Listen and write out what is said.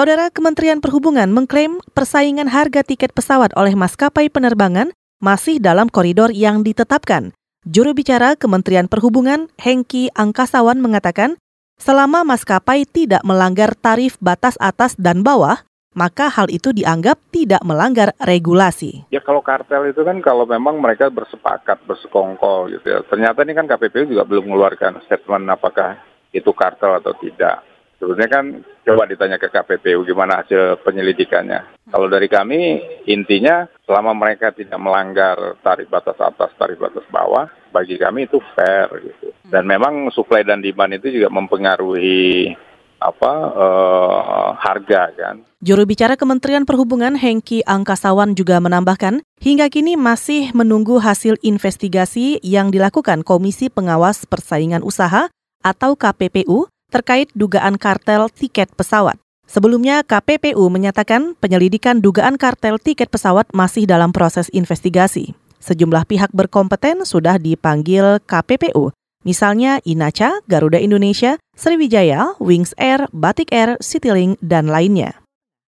Saudara Kementerian Perhubungan mengklaim persaingan harga tiket pesawat oleh maskapai penerbangan masih dalam koridor yang ditetapkan. Juru bicara Kementerian Perhubungan, Hengki Angkasawan mengatakan, selama maskapai tidak melanggar tarif batas atas dan bawah, maka hal itu dianggap tidak melanggar regulasi. Ya kalau kartel itu kan kalau memang mereka bersepakat, bersekongkol gitu ya. Ternyata ini kan KPPU juga belum mengeluarkan statement apakah itu kartel atau tidak. Sebetulnya kan coba ditanya ke KPPU gimana hasil penyelidikannya. Kalau dari kami intinya selama mereka tidak melanggar tarif batas atas, tarif batas bawah, bagi kami itu fair gitu. Dan memang supply dan demand itu juga mempengaruhi apa uh, harga kan. Juru bicara Kementerian Perhubungan Hengki Angkasawan juga menambahkan, hingga kini masih menunggu hasil investigasi yang dilakukan Komisi Pengawas Persaingan Usaha atau KPPU terkait dugaan kartel tiket pesawat. Sebelumnya, KPPU menyatakan penyelidikan dugaan kartel tiket pesawat masih dalam proses investigasi. Sejumlah pihak berkompeten sudah dipanggil KPPU, misalnya Inaca, Garuda Indonesia, Sriwijaya, Wings Air, Batik Air, Citylink, dan lainnya.